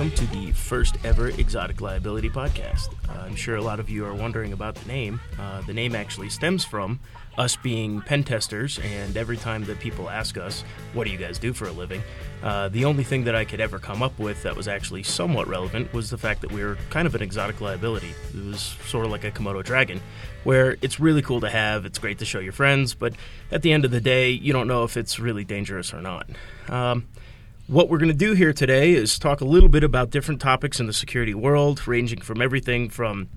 welcome to the first ever Exotic Liability podcast. Uh, I'm sure a lot of you are wondering about the name. Uh, the name actually stems from us being pen testers, and every time that people ask us, What do you guys do for a living? Uh, the only thing that I could ever come up with that was actually somewhat relevant was the fact that we were kind of an exotic liability. It was sort of like a Komodo dragon, where it's really cool to have, it's great to show your friends, but at the end of the day, you don't know if it's really dangerous or not. Um, what we're going to do here today is talk a little bit about different topics in the security world, ranging from everything from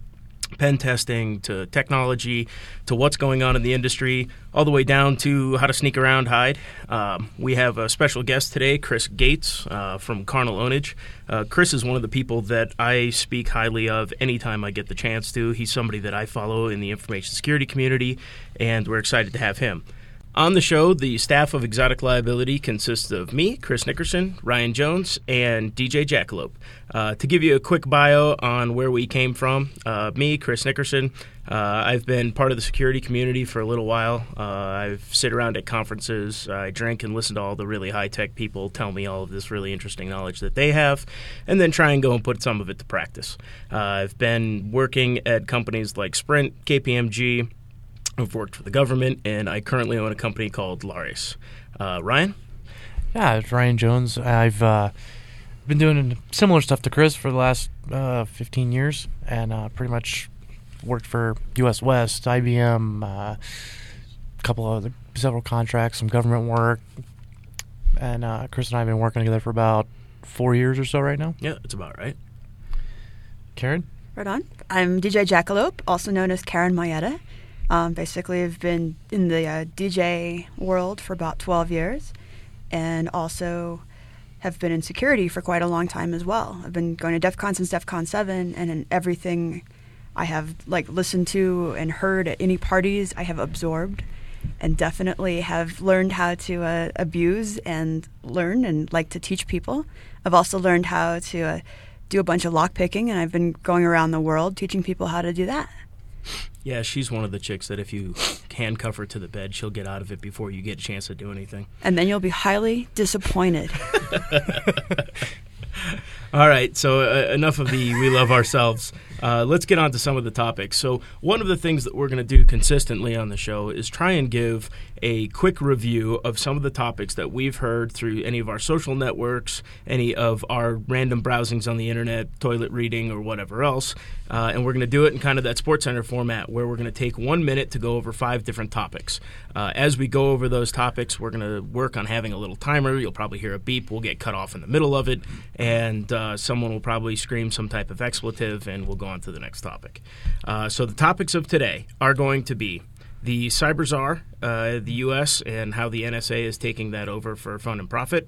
pen testing to technology to what's going on in the industry, all the way down to how to sneak around, hide. Um, we have a special guest today, Chris Gates uh, from Carnal Ownage. Uh, Chris is one of the people that I speak highly of anytime I get the chance to. He's somebody that I follow in the information security community, and we're excited to have him. On the show, the staff of Exotic Liability consists of me, Chris Nickerson, Ryan Jones, and DJ Jackalope. Uh, to give you a quick bio on where we came from, uh, me, Chris Nickerson, uh, I've been part of the security community for a little while. Uh, I've sit around at conferences, I drink and listen to all the really high tech people tell me all of this really interesting knowledge that they have, and then try and go and put some of it to practice. Uh, I've been working at companies like Sprint, KPMG, I've worked for the government, and I currently own a company called Lares. Uh, Ryan? Yeah, it's Ryan Jones. I've uh, been doing similar stuff to Chris for the last uh, 15 years, and uh, pretty much worked for U.S. West, IBM, uh, a couple of other, several contracts, some government work, and uh, Chris and I have been working together for about four years or so right now. Yeah, that's about right. Karen? Right on. I'm DJ Jackalope, also known as Karen Mayetta. Um, basically, I've been in the uh, DJ world for about 12 years and also have been in security for quite a long time as well. I've been going to DEF CON since DEF CON 7, and in everything I have like listened to and heard at any parties, I have absorbed and definitely have learned how to uh, abuse and learn and like to teach people. I've also learned how to uh, do a bunch of lockpicking, and I've been going around the world teaching people how to do that. Yeah, she's one of the chicks that if you handcuff her to the bed, she'll get out of it before you get a chance to do anything. And then you'll be highly disappointed. All right, so uh, enough of the we love ourselves. Uh, let's get on to some of the topics. So, one of the things that we're going to do consistently on the show is try and give a quick review of some of the topics that we've heard through any of our social networks, any of our random browsings on the internet, toilet reading, or whatever else. Uh, and we're going to do it in kind of that Sports Center format where we're going to take one minute to go over five different topics. Uh, as we go over those topics, we're going to work on having a little timer. You'll probably hear a beep. We'll get cut off in the middle of it, and uh, someone will probably scream some type of expletive, and we'll go on to the next topic. Uh, so, the topics of today are going to be the cyber czar, uh, the U.S., and how the NSA is taking that over for fun and profit,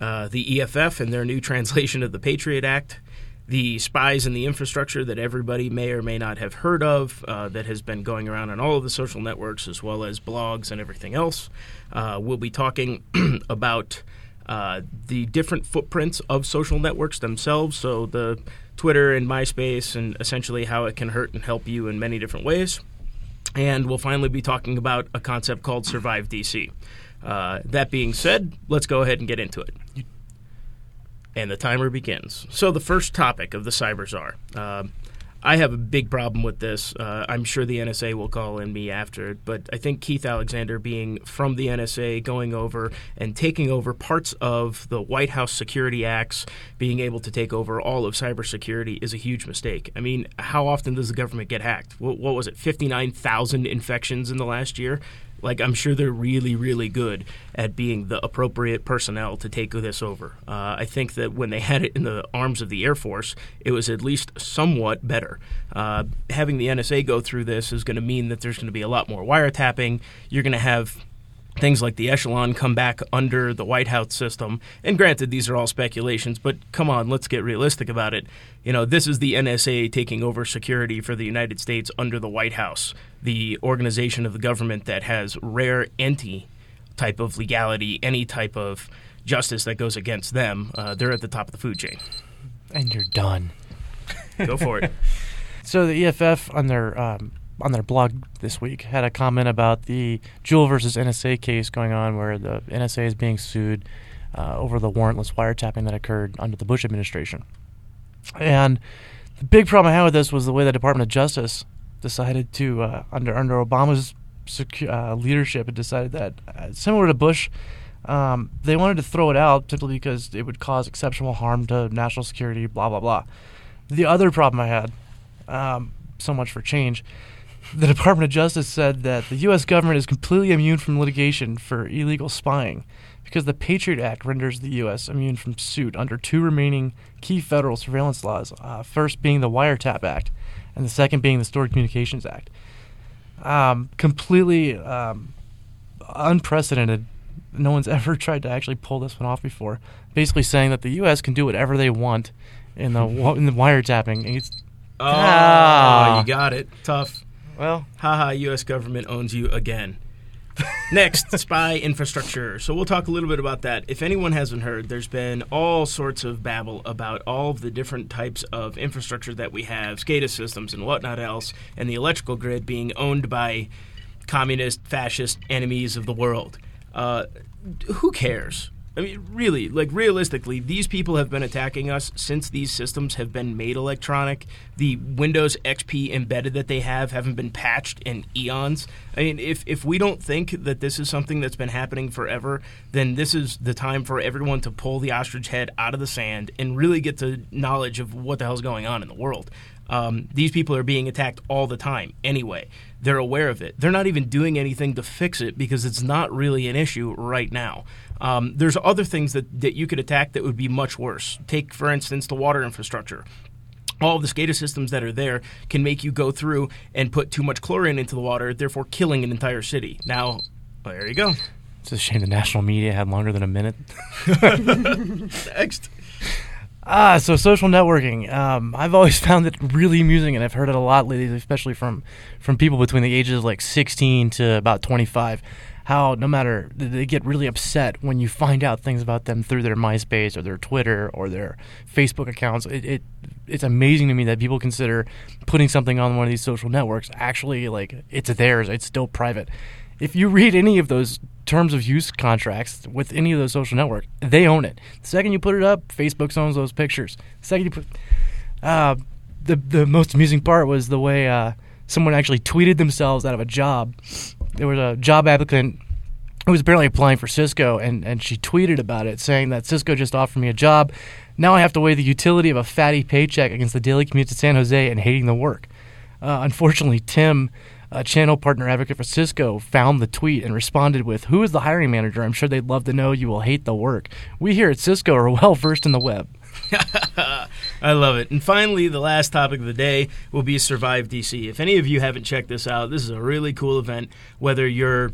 uh, the EFF and their new translation of the Patriot Act, the spies and the infrastructure that everybody may or may not have heard of uh, that has been going around on all of the social networks as well as blogs and everything else. Uh, we'll be talking about. Uh, the different footprints of social networks themselves, so the Twitter and MySpace, and essentially how it can hurt and help you in many different ways. And we'll finally be talking about a concept called Survive DC. Uh, that being said, let's go ahead and get into it. And the timer begins. So, the first topic of the Cyber Czar. Uh, I have a big problem with this. Uh, I'm sure the NSA will call in me after it, but I think Keith Alexander being from the NSA, going over and taking over parts of the White House security acts, being able to take over all of cybersecurity is a huge mistake. I mean, how often does the government get hacked? What, what was it, 59,000 infections in the last year? Like, I'm sure they're really, really good at being the appropriate personnel to take this over. Uh, I think that when they had it in the arms of the Air Force, it was at least somewhat better. Uh, having the NSA go through this is going to mean that there's going to be a lot more wiretapping. You're going to have things like the echelon come back under the White House system. And granted, these are all speculations, but come on, let's get realistic about it. You know, this is the NSA taking over security for the United States under the White House, the organization of the government that has rare anti type of legality, any type of justice that goes against them. Uh, they're at the top of the food chain. And you're done. Go for it. So the EFF on their um, on their blog this week had a comment about the Jewel versus NSA case going on, where the NSA is being sued uh, over the warrantless wiretapping that occurred under the Bush administration. And the big problem I had with this was the way the Department of Justice decided to, uh, under under Obama's secu- uh, leadership, it decided that uh, similar to Bush, um, they wanted to throw it out simply because it would cause exceptional harm to national security. Blah blah blah. The other problem I had, um, so much for change. The Department of Justice said that the U.S. government is completely immune from litigation for illegal spying because the Patriot Act renders the U.S. immune from suit under two remaining key federal surveillance laws, uh, first being the Wiretap Act, and the second being the Stored Communications Act. Um, completely um, unprecedented. No one's ever tried to actually pull this one off before. Basically, saying that the U.S. can do whatever they want in the in the wiretapping. It's, Oh, Ah. you got it. Tough. Well, Haha, U.S. government owns you again. Next, spy infrastructure. So we'll talk a little bit about that. If anyone hasn't heard, there's been all sorts of babble about all of the different types of infrastructure that we have, SCADA systems and whatnot else, and the electrical grid being owned by communist, fascist enemies of the world. Uh, who cares? I mean, really, like realistically, these people have been attacking us since these systems have been made electronic. The Windows XP embedded that they have haven't been patched in eons. I mean, if if we don't think that this is something that's been happening forever, then this is the time for everyone to pull the ostrich head out of the sand and really get to knowledge of what the hell's going on in the world. Um, these people are being attacked all the time anyway. They're aware of it. They're not even doing anything to fix it because it's not really an issue right now. Um, there's other things that, that you could attack that would be much worse. Take, for instance, the water infrastructure. All of the SCADA systems that are there can make you go through and put too much chlorine into the water, therefore killing an entire city. Now, well, there you go. it's a shame the national media had longer than a minute. Next. Ah, so social networking. Um, I've always found it really amusing, and I've heard it a lot lately, especially from from people between the ages of like 16 to about 25. How no matter they get really upset when you find out things about them through their MySpace or their Twitter or their Facebook accounts. It, it it's amazing to me that people consider putting something on one of these social networks actually like it's theirs. It's still private. If you read any of those terms of use contracts with any of those social networks, they own it. The second you put it up, Facebook owns those pictures. The second you put, uh, the the most amusing part was the way uh, someone actually tweeted themselves out of a job. There was a job applicant who was apparently applying for Cisco, and, and she tweeted about it, saying that Cisco just offered me a job. Now I have to weigh the utility of a fatty paycheck against the daily commute to San Jose and hating the work. Uh, unfortunately, Tim, a channel partner advocate for Cisco, found the tweet and responded with, Who is the hiring manager? I'm sure they'd love to know you will hate the work. We here at Cisco are well versed in the web. I love it. And finally, the last topic of the day will be Survive DC. If any of you haven't checked this out, this is a really cool event. Whether you're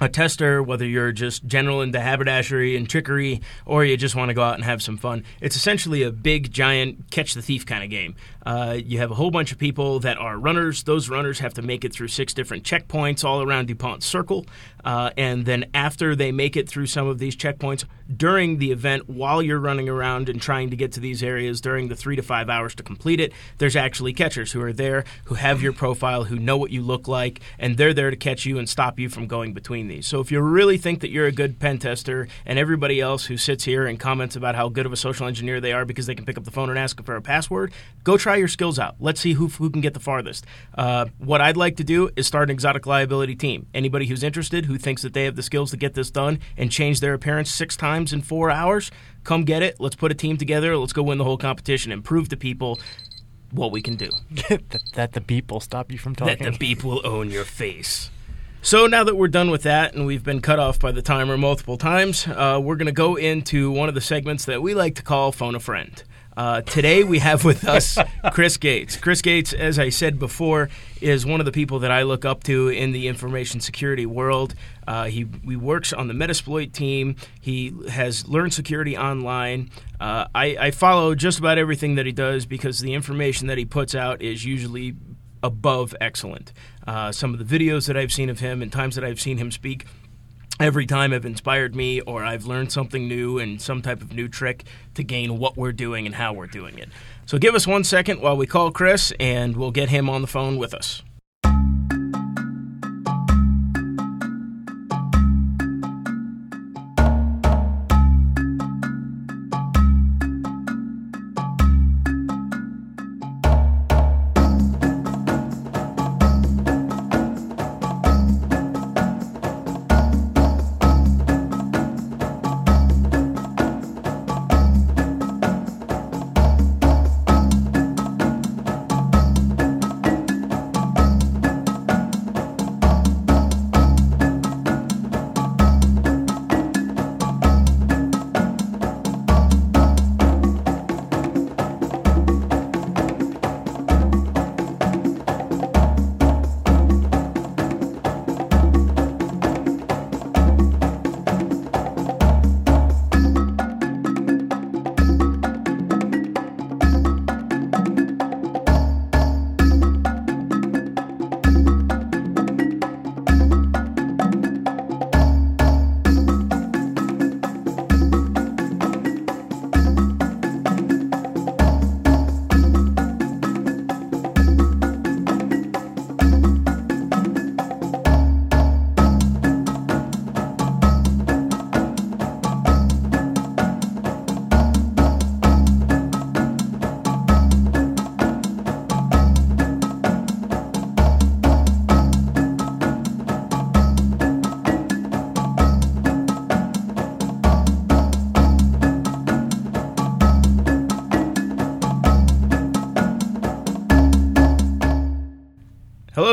a tester, whether you're just general into haberdashery and trickery, or you just want to go out and have some fun. It's essentially a big, giant catch the thief kind of game. Uh, you have a whole bunch of people that are runners. Those runners have to make it through six different checkpoints all around DuPont Circle. Uh, and then after they make it through some of these checkpoints, during the event, while you're running around and trying to get to these areas during the three to five hours to complete it, there's actually catchers who are there, who have your profile, who know what you look like, and they're there to catch you and stop you from going between these. So if you really think that you're a good pen tester, and everybody else who sits here and comments about how good of a social engineer they are because they can pick up the phone and ask for a password, go try your skills out. Let's see who, who can get the farthest. Uh, what I'd like to do is start an exotic liability team. Anybody who's interested, who thinks that they have the skills to get this done and change their appearance six times in four hours, come get it. Let's put a team together. Let's go win the whole competition and prove to people what we can do. that, that the beep will stop you from talking. That the beep will own your face. So now that we're done with that and we've been cut off by the timer multiple times, uh, we're going to go into one of the segments that we like to call Phone a Friend. Uh, today we have with us Chris Gates. Chris Gates, as I said before, is one of the people that I look up to in the information security world. Uh, he, he works on the Metasploit team. He has learned security online. Uh, I, I follow just about everything that he does because the information that he puts out is usually above excellent. Uh, some of the videos that I've seen of him and times that I've seen him speak every time have inspired me or I've learned something new and some type of new trick to gain what we're doing and how we're doing it. So give us one second while we call Chris and we'll get him on the phone with us.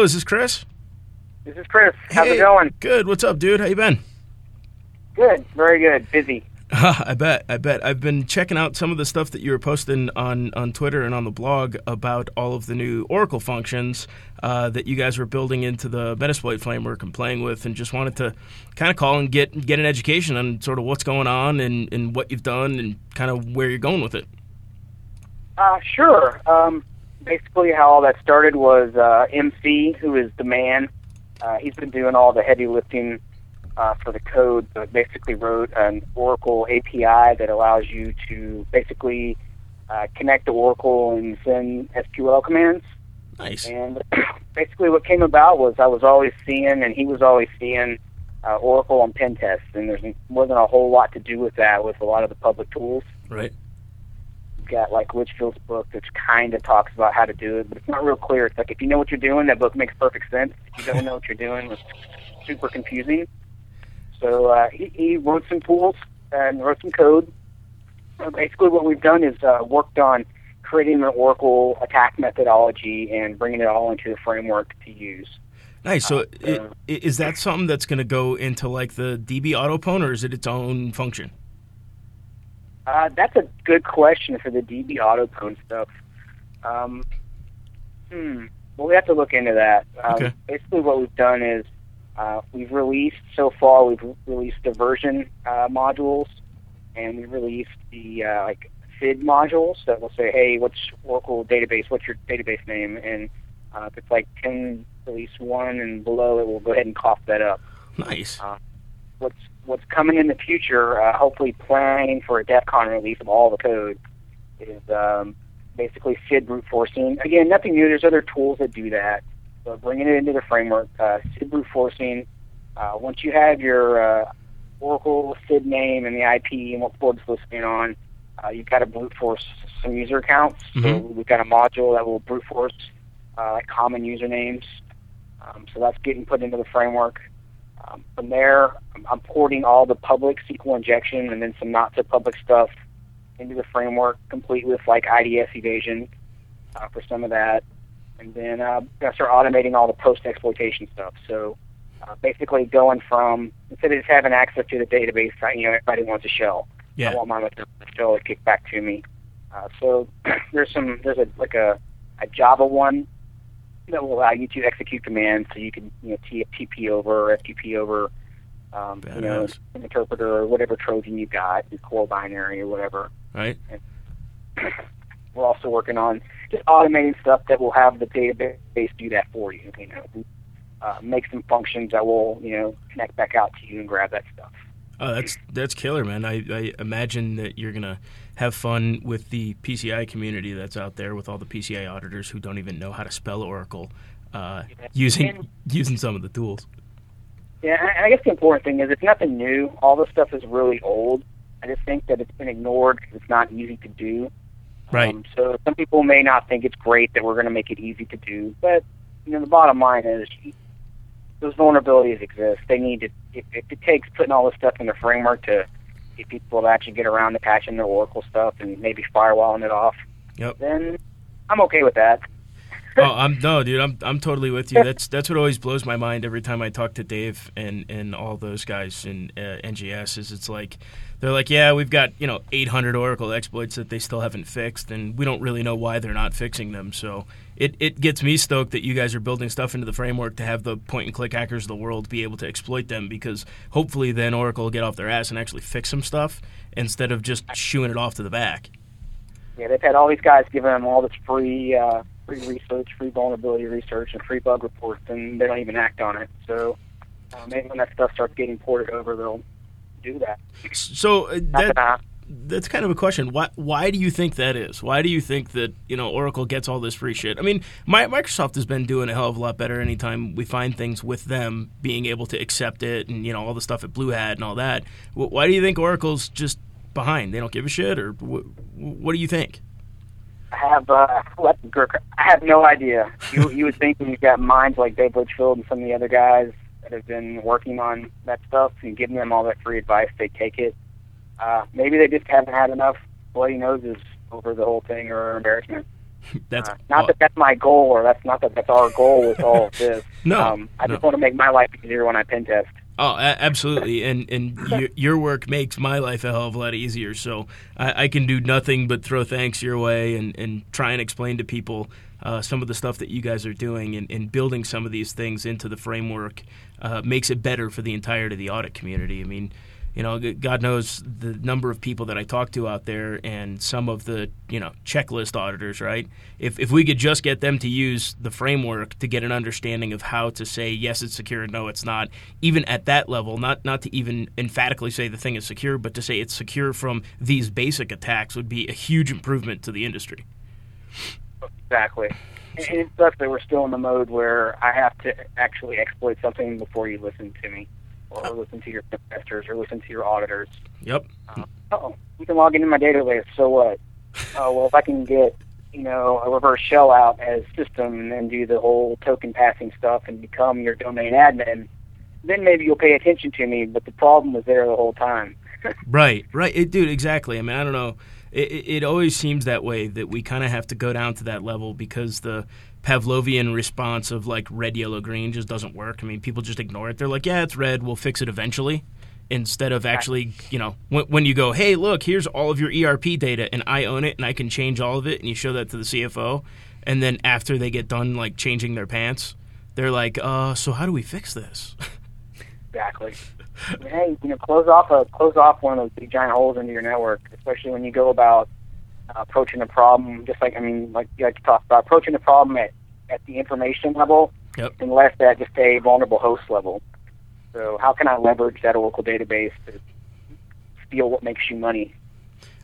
Hello, is this Chris? This is Chris. How's Hey, it going? Good. What's up, dude? How you been? Good. Very good. Busy. I bet. I bet. I've been checking out some of the stuff that you were posting on, on Twitter and on the blog about all of the new Oracle functions uh, that you guys were building into the Metasploit framework and playing with, and just wanted to kind of call and get get an education on sort of what's going on and, and what you've done and kind of where you're going with it. Uh, sure. Um, basically, how all that started was uh, MC, who is the man. Uh, he's been doing all the heavy lifting uh, for the code. It basically wrote an Oracle API that allows you to basically uh, connect to Oracle and send SQL commands. Nice. And basically, what came about was I was always seeing, and he was always seeing, uh, Oracle on pen tests, and there's wasn't a whole lot to do with that with a lot of the public tools. Right. Got like Litchfield's book, which kind of talks about how to do it, but it's not real clear. It's like if you know what you're doing, that book makes perfect sense. If you don't know what you're doing, it's super confusing. So uh, he, he wrote some tools and wrote some code. Uh, basically, what we've done is uh, worked on creating an Oracle attack methodology and bringing it all into the framework to use. Nice. So, Uh, is that something that's going to go into like the DB Autopwn, or is it its own function? Uh, that's a good question for the DB autopwn stuff. Um, hmm. Well, we have to look into that. Um, Okay. Basically, what we've done is uh, we've released so far. We've released the version uh, modules, and we released the uh, like SID modules that will say, "Hey, what's Oracle database? What's your database name?" And uh, if it's like 10 release one and below, it will go ahead and cough that up Nice. what's what's coming in the future, uh, hopefully planning for a DEF CON release of all the code, is um, basically SID brute forcing. Again, nothing new. There's other tools that do that. But bringing it into the framework, uh, SID brute forcing. Uh, once you have your uh, Oracle SID name and the IP and what port it's listening on, uh, you've got to brute force some user accounts. So Mhm. we've got a module that will brute force uh, like common usernames. Um, so that's getting put into the framework. Um, from there, I'm, porting all the public SQL injection and then some not so public stuff into the framework, complete with like IDS evasion uh, for some of that. And then uh, gonna start automating all the post exploitation stuff. So uh, basically, going from instead of just having access to the database, I- you know, everybody wants a shell. Yeah. I want my shell to kick back to me. Uh, so there's some there's a like a, a Java one that will allow you to execute commands, so you can you know TP over or FTP over, um, you know, an interpreter or whatever Trojan you got, your core binary or whatever. Right. We're also working on just automating stuff that will have the database do that for you. You know, uh, make some functions that will you know connect back out to you and grab that stuff. Oh, that's that's killer, man. I, I imagine that you're gonna have fun with the PCI community that's out there with all the PCI auditors who don't even know how to spell Oracle, uh, using And- using some of the tools. Yeah, I guess the important thing is it's nothing new. All this stuff is really old. I just think that it's been ignored because it's not easy to do. Right. Um, so some people may not think it's great that we're going to make it easy to do, but you know the bottom line is those vulnerabilities exist. They need to. If, if it takes putting all this stuff in the framework to get people to actually get around to patching their Oracle stuff and maybe firewalling it off, Yep. then I'm okay with that. oh, I'm no, dude. I'm I'm totally with you. That's that's what always blows my mind every time I talk to Dave and and all those guys in uh, NGS. Is it's like they're like, yeah, we've got you know 800 Oracle exploits that they still haven't fixed, and we don't really know why they're not fixing them. So it it gets me stoked that you guys are building stuff into the framework to have the point and click hackers of the world be able to exploit them because hopefully then Oracle will get off their ass and actually fix some stuff instead of just shooing it off to the back. Yeah, they've had all these guys giving them all this free, uh, free research, free vulnerability research, and free bug reports, and they don't even act on it. So uh, maybe when that stuff starts getting ported over, they'll do that. So uh, that, that that's kind of a question. Why why do you think that is? Why do you think that you know Oracle gets all this free shit? I mean, my, Microsoft has been doing a hell of a lot better. Anytime we find things with them being able to accept it, and you know all the stuff at Blue Hat and all that. Why do you think Oracle's just behind? They don't give a shit, or wh- what do you think? I have uh, I have no idea. You you would think you've got minds like Dave Litchfield and some of the other guys that have been working on that stuff and giving them all that free advice, they take it. Uh, maybe they just haven't had enough bloody noses over the whole thing or embarrassment. That's Uh, not that that's my goal, or that's not that that's our goal with all of this. No, um, I just want to make my life easier when I pen test. Oh, absolutely, and and your, your work makes my life a hell of a lot easier. So I, I can do nothing but throw thanks your way and, and try and explain to people uh, some of the stuff that you guys are doing and, and building some of these things into the framework uh, makes it better for the entirety of the audit community. I mean, you know, God knows the number of people that I talk to out there, and some of the you know checklist auditors, right? If if we could just get them to use the framework to get an understanding of how to say yes, it's secure, no, it's not, even at that level, not not to even emphatically say the thing is secure, but to say it's secure from these basic attacks would be a huge improvement to the industry. Exactly. And it sucks that we're still in the mode where I have to actually exploit something before you listen to me, or listen to your investors, or listen to your auditors. Yep. Oh, you can log into my database. So what? Oh well, if I can get you know a reverse shell out as system and then do the whole token passing stuff and become your domain admin, then maybe you'll pay attention to me. But the problem was there the whole time. Right, right, it, dude. Exactly. I mean, I don't know. It, it, it always seems that way that we kind of have to go down to that level because the Pavlovian response of like red, yellow, green just doesn't work. I mean, people just ignore it. They're like, yeah, it's red. We'll fix it eventually. Instead of actually, you know, when, when you go, hey, look, here's all of your ERP data, and I own it, and I can change all of it, and you show that to the CFO, and then after they get done like changing their pants, they're like, uh, so how do we fix this? Exactly. hey, you know, close off a close off one of those big giant holes into your network, especially when you go about uh, approaching a problem. Just like I mean, like you like to talk about approaching a problem at at the information level, Yep. and less at just a vulnerable host level. So how can I leverage that Oracle database to steal what makes you money?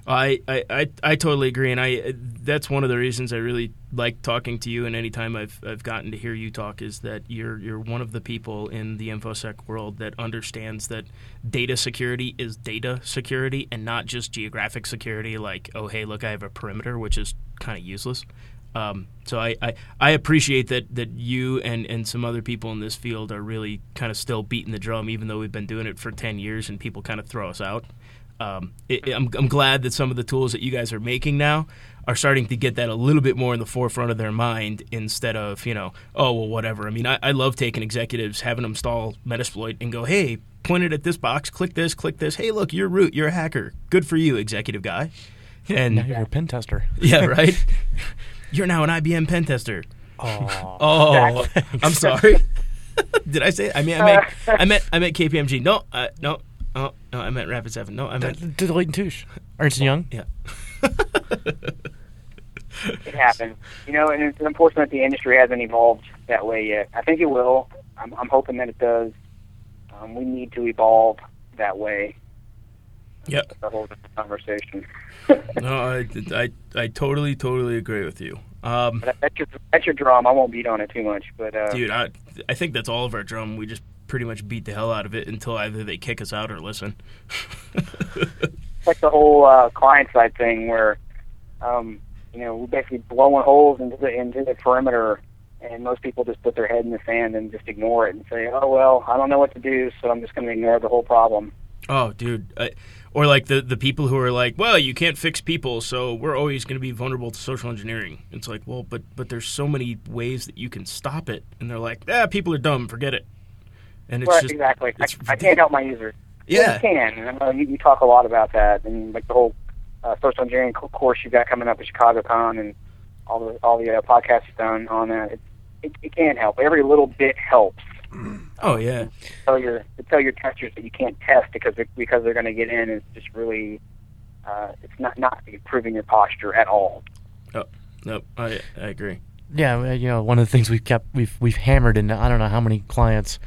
I, I, I, I totally agree, and I that's one of the reasons I really like talking to you. And anytime I've I've gotten to hear you talk, is that you're you're one of the people in the infosec world that understands that data security is data security and not just geographic security. Like, oh hey, look, I have a perimeter, which is kind of useless. Um, so I, I, I appreciate that, that you and, and some other people in this field are really kind of still beating the drum, even though we've been doing it for ten years and people kind of throw us out um, it, I'm, I'm glad that some of the tools that you guys are making now are starting to get that a little bit more in the forefront of their mind instead of you know oh well whatever. I mean I, I love taking executives having them install Metasploit and go hey point it at this box click this click this. Hey look you're root you're a hacker. Good for you executive guy. And now you're a pen tester. yeah right? You're now an IBM pen tester. Oh, oh I'm sorry. Did I say it? I mean I meant I meant I meant KPMG no uh, no oh no I meant Rapid Seven no I meant Deloitte and Touche, Ernst Young. yeah It happens, you know, and it's unfortunate the industry hasn't evolved that way yet. I think it will. I'm, I'm hoping that it does. Um, we need to evolve that way. Yep. The whole conversation. No, I, I, I totally, totally agree with you. Um, that's your that's your drum. I won't beat on it too much, but uh, dude, I, I think that's all of our drum. We just pretty much beat the hell out of it until either they kick us out or listen. it's like the whole uh, client side thing where, um, you know, we're basically blowing holes into the into the perimeter, and most people just put their head in the sand and just ignore it and say, "Oh well, I don't know what to do, so I'm just going to ignore the whole problem." oh, dude. I, or like the, the people who are like, well, you can't fix people, so we're always going to be vulnerable to social engineering. It's like, well, but but there's so many ways that you can stop it, and they're like, ah, people are dumb, forget it. And it's right, just exactly. I, it's I can't help my users. Yeah, you can. And I know you, you talk a lot about that, and like the whole uh, social engineering course you've got coming up at ChicagoCon, and all the all the uh, podcasts you've done on that. It, it, it can help. Every little bit helps. oh yeah. Tell your to tell your testers that you can't test because they're, because they're going to get in is just really. Uh, it's not not improving your posture at all. Nope, I I agree. Yeah, you know, one of the things we've kept we've we've hammered in I don't know how many clients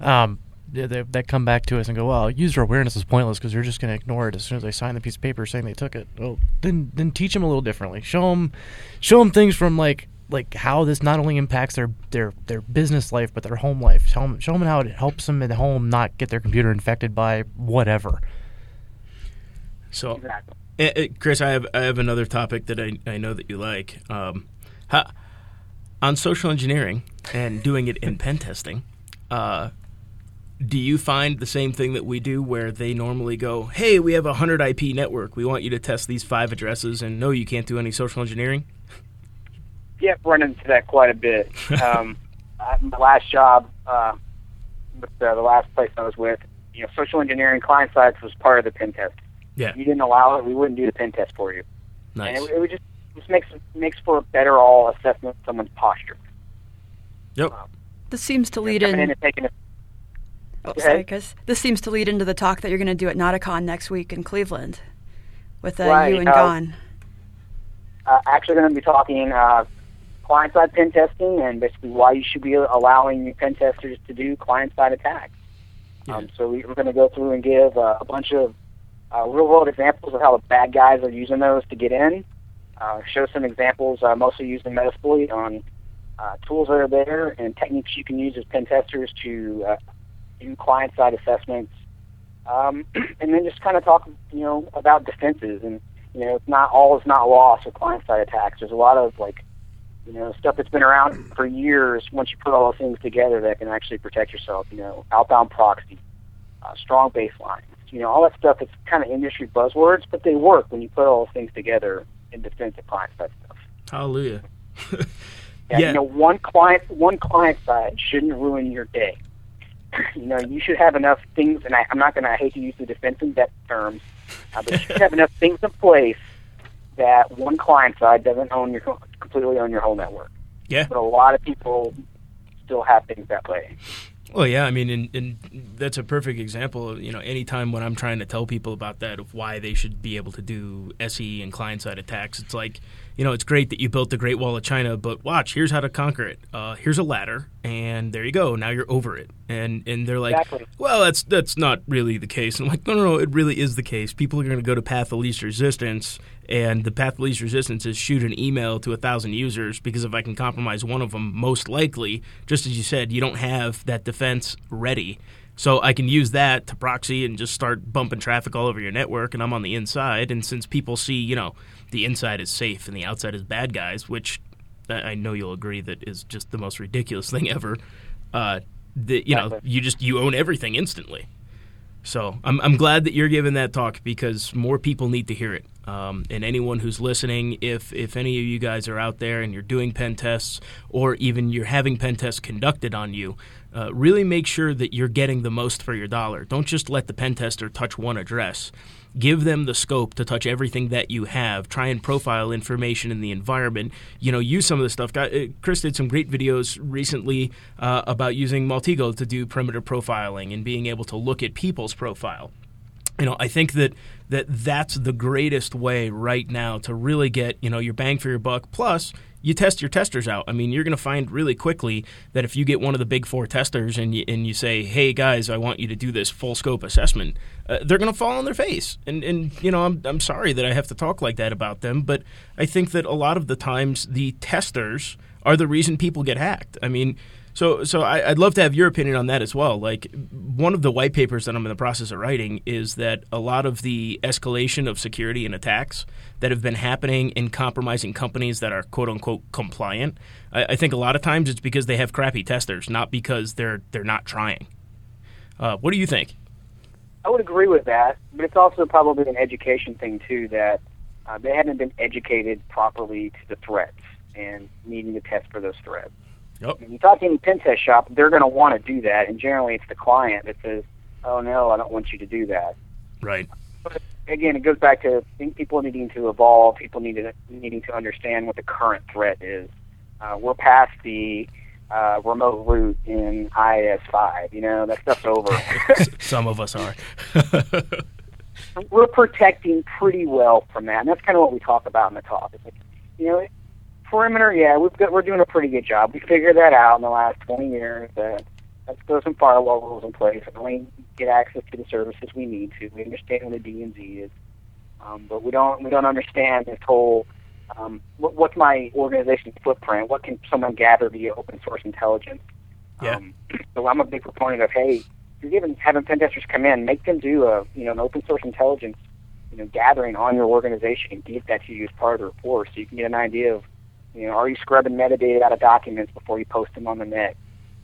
um that, that- that come back to us and go, well, user awareness is pointless because you're just going to ignore it as soon as they sign the piece of paper saying they took it. Well, then then teach them a little differently. Show them show them things from like like how this not only impacts their their their business life but their home life. Show them show them how it helps them at home not get their computer infected by whatever. So Exactly. Eh, eh, Chris, I have I have another topic that I, I know that you like. Um, ha, on social engineering and doing it in pen testing, uh, do you find the same thing that we do, where they normally go, "Hey, we have a hundred IP network. We want you to test these five addresses," and no, you can't do any social engineering. Yep, run into that quite a bit. Um, my last job, uh, with uh, the last place I was with, you know, social engineering client sites was part of the pen test. Yeah. If you didn't allow it, we wouldn't do the pen test for you. Nice. And it, it would just just makes makes for a better all assessment of someone's posture. Yep. This seems to lead Coming in in. And taking Oh, Go sorry, ahead. Chris. This seems to lead into the talk that you're going to do at Notacon next week in Cleveland, with uh, Right, you and uh, Gon. uh, actually going to be talking uh, client-side pen testing and basically why you should be allowing your pen testers to do client-side attacks. Um, so we, we're going to go through and give uh, a bunch of uh, real-world examples of how the bad guys are using those to get in. Uh, show some examples, uh, mostly using Metasploit on uh, tools that are there and techniques you can use as pen testers to do client-side assessments. Um, and then just kind of talk, you know, about defenses and you know, it's not all is not lost with client-side attacks. There's a lot of like, you know, stuff that's been around for years. Once you put all those things together, that can actually protect yourself. You know, outbound proxy, uh, strong baseline. You know, all that stuff. It's kind of industry buzzwords, but they work when you put all those things together in defense of client-side stuff. Hallelujah. Yeah, Yeah. you know, one client one client side shouldn't ruin your day. You know, you should have enough things, and I, I'm not going to. I hate to use the defense in depth terms, uh, but you should have enough things in place that one client side doesn't own your completely own your whole network. Yeah. But a lot of people still have things that way. Well, yeah, I mean, and, and that's a perfect example. Of, you know, anytime when I'm trying to tell people about that of why they should be able to do SE and client side attacks, it's like, you know, it's great that you built the Great Wall of China, but watch, here's how to conquer it. Uh, here's a ladder, and there you go. Now you're over it. And and they're like, Exactly. well, that's that's not really the case. And I'm like, no, no, no, it really is the case. People are going to go to path of least resistance, and the path of least resistance is shoot an email to a thousand users because if I can compromise one of them, most likely, just as you said, you don't have that defense ready. So I can use that to proxy and just start bumping traffic all over your network, and I'm on the inside. And since people see, you know, the inside is safe and the outside is bad guys, which I know you'll agree that is just the most ridiculous thing ever. Uh, you know, you just you own everything instantly. So I'm I'm glad that you're giving that talk because more people need to hear it. Um, and anyone who's listening, if if any of you guys are out there and you're doing pen tests or even you're having pen tests conducted on you, uh, really make sure that you're getting the most for your dollar. Don't just let the pen tester touch one address. Give them the scope to touch everything that you have. Try and profile information in the environment. You know, use some of the stuff. Uh, Chris did some great videos recently uh, about using Maltego to do perimeter profiling and being able to look at people's profile you know, I think that that that's the greatest way right now to really get you know your bang for your buck. Plus, you test your testers out. I mean, you're going to find really quickly that if you get one of the big four testers and you, and you say, "Hey guys, I want you to do this full scope assessment," uh, they're going to fall on their face. And and you know, I'm I'm sorry that I have to talk like that about them, but I think that a lot of the times the testers are the reason people get hacked. I mean. So, so I, I'd love to have your opinion on that as well. Like one of the white papers that I'm in the process of writing is that a lot of the escalation of security and attacks that have been happening in compromising companies that are quote unquote compliant. I, I think a lot of times it's because they have crappy testers, not because they're they're not trying. Uh, what do you think? I would agree with that, but it's also probably an education thing too that uh, they haven't been educated properly to the threats and needing to test for those threats. Yep. When you talk to any pen test shop, they're going to want to do that, and generally it's the client that says, "Oh no, I don't want you to do that." Right. But again, it goes back to I think people needing to evolve, people needing needing to understand what the current threat is. Uh, we're past the uh, remote root in IIS5. You know that stuff's over. Some of us are. we're protecting pretty well from that, and that's kind of what we talk about in the talk. It's like, you know, perimeter, yeah, we've got, we're doing a pretty good job. We figured that out in the last 20 years. Uh, let's throw some firewall rules in place and we get access to the services we need to. We understand what a DMZ is, um, but we don't we don't understand this whole um, what, what's my organization's footprint? What can someone gather via open source intelligence? Yeah. Um, so I'm a big proponent of hey, you're giving having pen testers come in, make them do a you know an open source intelligence you know gathering on your organization and give that to you as part of the report, so you can get an idea of you know are you scrubbing metadata out of documents before you post them on the net?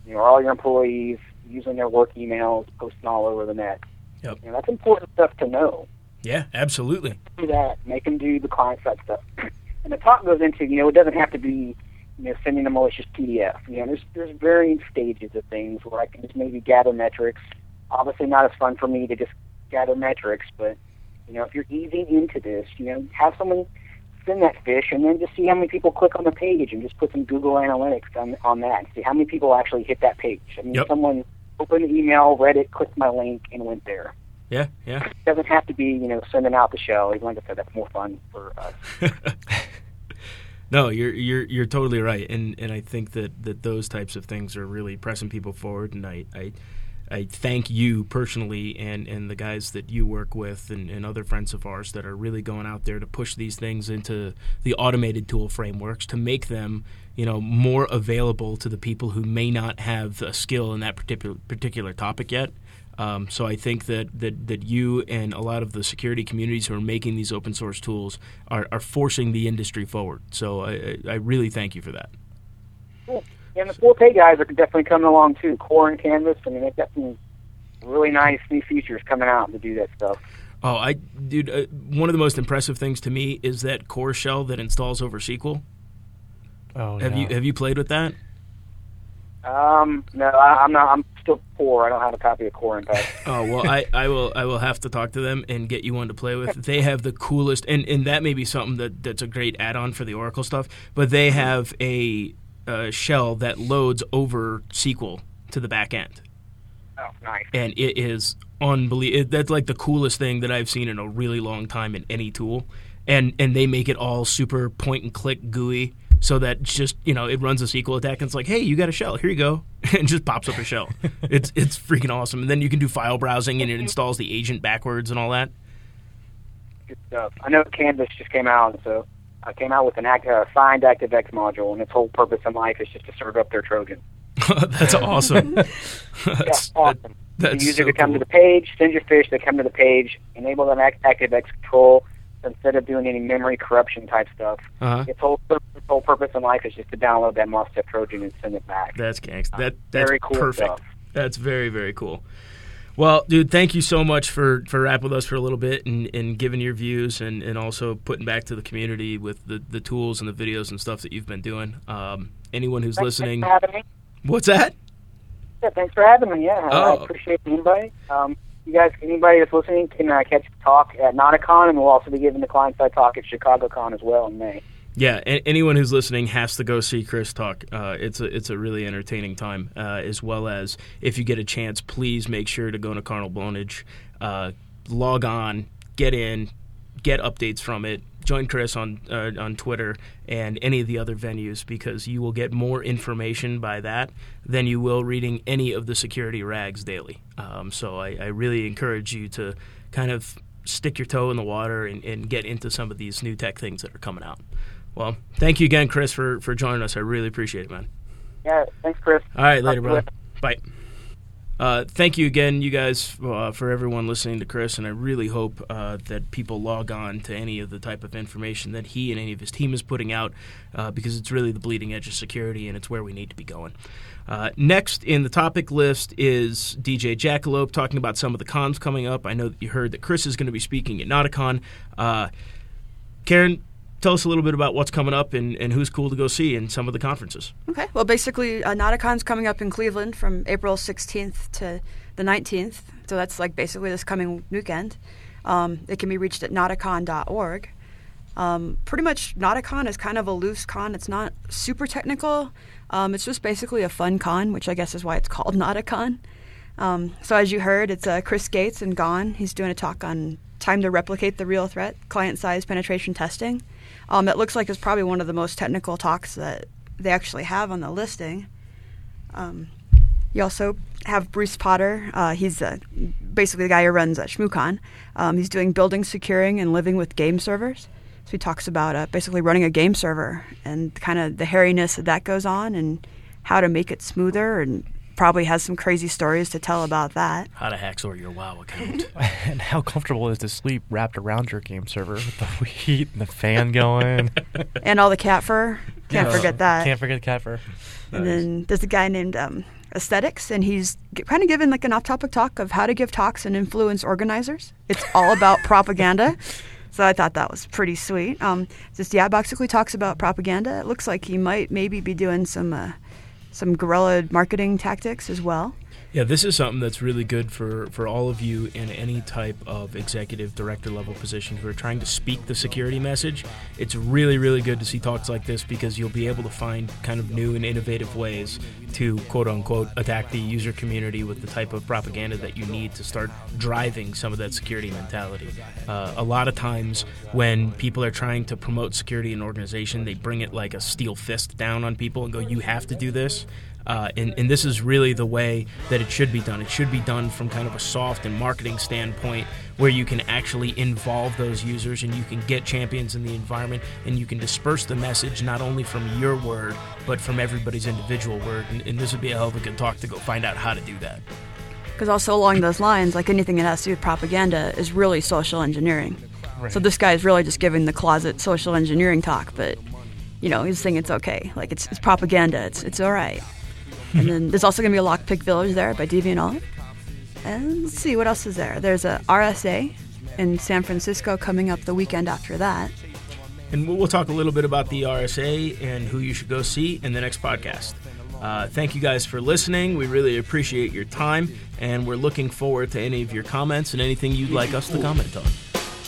You know, are all your employees using their work emails, posting all over the net? Yep. You know, that's important stuff to know. Yeah, absolutely. Do that, make them do the client side stuff. And the talk goes into, you know, it doesn't have to be, you know, sending a malicious PDF. You know, there's there's varying stages of things where I can just maybe gather metrics. Obviously, not as fun for me to just gather metrics, but you know, if you're easing into this, you know, have someone send that phish and then just see how many people click on the page and just put some Google Analytics on on that. See how many people actually hit that page. I mean, Yep. someone opened the email, read it, clicked my link, and went there. Yeah, yeah. It doesn't have to be, you know, sending out the show. Even like I said, that's more fun for us. no, you're you're you're totally right, and and I think that, that those types of things are really pressing people forward, and I. I I thank you personally and, and the guys that you work with and, and other friends of ours that are really going out there to push these things into the automated tool frameworks to make them you know more available to the people who may not have a skill in that particular particular topic yet. Um, so I think that, that, that you and a lot of the security communities who are making these open source tools are, are forcing the industry forward. So I, I really thank you for that. And the full pay guys are definitely coming along too. Core and Canvas. I mean, they've got some really nice new features coming out to do that stuff. Oh, I dude, uh, one of the most impressive things to me is that core shell that installs over SQL. Oh, Have yeah. you have you played with that? Um, no, I, I'm not. I'm still poor. I don't have a copy of Core Impact. Oh well, I, I will I will have to talk to them and get you one to play with. They have the coolest, and, and that may be something that, that's a great add-on for the Oracle stuff. But they have a, uh shell that loads over SQL to the back end, oh, nice. and it is unbelievable. That's like the coolest thing that I've seen in a really long time in any tool. And and they make it all super point and click GUI, so that just you know it runs a SQL attack and it's like, hey, you got a shell, here you go, and just pops up a shell. it's it's freaking awesome. And then you can do file browsing and it installs the agent backwards and all that. Good stuff. I know Canvas just came out, so I came out with an act, uh, signed ActiveX module, and its whole purpose in life is just to serve up their Trojan. that's awesome. Yeah, that's, awesome. that's the user so could come cool. to the page, send your phish, they come to the page, enable that Act- ActiveX control instead of doing any memory corruption type stuff. uh-huh. Its whole, its whole purpose in life is just to download that must-have Trojan and send it back. That's gangsta. That that's Very cool perfect. stuff. That's very very cool. Well, dude, thank you so much for for rapping with us for a little bit and, and giving your views and, and also putting back to the community with the, the tools and the videos and stuff that you've been doing. Um, anyone who's Thanks- listening, Thanks for having me. what's that? Yeah, thanks for having me. Yeah, Oh. I appreciate the invite. Um, you guys, anybody that's listening can uh, catch the talk at Notacon, and we'll also be giving the client-side talk at ChicagoCon as well in May. Yeah, a- anyone who's listening has to go see Chris talk. Uh, it's a it's a really entertaining time, uh, as well as if you get a chance, please make sure to go to Carnal Ownage, uh, log on, get in, get updates from it. Join Chris on uh, on Twitter and any of the other venues because you will get more information by that than you will reading any of the security rags daily. Um, so I, I really encourage you to kind of stick your toe in the water and, and get into some of these new tech things that are coming out. Well, thank you again, Chris, for, for joining us. I really appreciate it, man. Yeah, thanks, Chris. All right, later, brother. Bye. Uh, thank you again, you guys, uh, for everyone listening to Chris, and I really hope uh, that people log on to any of the type of information that he and any of his team is putting out, uh, because it's really the bleeding edge of security, and it's where we need to be going. Uh, next in the topic list is DJ Jackalope talking about some of the cons coming up. I know that you heard that Chris is going to be speaking at Notacon. Uh, Karen, tell us a little bit about what's coming up and, and who's cool to go see in some of the conferences. Okay. Well, basically, uh, Notacon's coming up in Cleveland from April 16th to the 19th. So that's like basically this coming weekend. Um, it can be reached at notacon.org. Um, pretty much, Notacon is kind of a loose con. It's not super technical. Um, it's just basically a fun con, which I guess is why it's called Notacon. Um, so as you heard, it's uh, Chris Gates and Gone. He's doing a talk on time to replicate the real threat, client-side penetration testing. Um, it looks like it's probably one of the most technical talks that they actually have on the listing. Um, you also have Bruce Potter. Uh, he's uh, basically the guy who runs uh, ShmooCon. Um, he's doing building, securing, and living with game servers. So he talks about uh, basically running a game server and kind of the hairiness that that goes on and how to make it smoother and probably has some crazy stories to tell about that. How to hack hacksaw your WoW account. and how comfortable is to sleep wrapped around your game server with the heat and the fan going? and all the cat fur. Can't Yeah. forget that. Can't forget the cat fur. And then there's a guy named um, Aesthetics, and he's g- kind of given like an off-topic talk of how to give talks and influence organizers. It's all about propaganda. So I thought that was pretty sweet. Um, just yeah, basically talks about propaganda. It looks like he might maybe be doing some uh, some guerrilla marketing tactics as well. Yeah, this is something that's really good for, for all of you in any type of executive director level position who are trying to speak the security message. It's really, really good to see talks like this because you'll be able to find kind of new and innovative ways to quote unquote attack the user community with the type of propaganda that you need to start driving some of that security mentality. Uh, a lot of times when people are trying to promote security in an organization, they bring it like a steel fist down on people and go, you have to do this. Uh, and, and this is really the way that it should be done. It should be done from kind of a soft and marketing standpoint where you can actually involve those users and you can get champions in the environment and you can disperse the message not only from your word but from everybody's individual word. And, and this would be a hell of a good talk to go find out how to do that. Because also along those lines, like anything that has to do with propaganda is really social engineering. Right. So this guy is really just giving the closet social engineering talk, but you know he's saying it's okay. Like it's, it's propaganda. It's it's all right. And then there's also going to be a Lockpick Village there by Deviant Ollam. And let's see what else is there. There's a RSA in San Francisco coming up the weekend after that. And we'll, we'll talk a little bit about the RSA and who you should go see in the next podcast. Uh, thank you guys for listening. We really appreciate your time, and we're looking forward to any of your comments and anything you'd like us to comment on.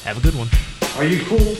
Have a good one. Are you cool?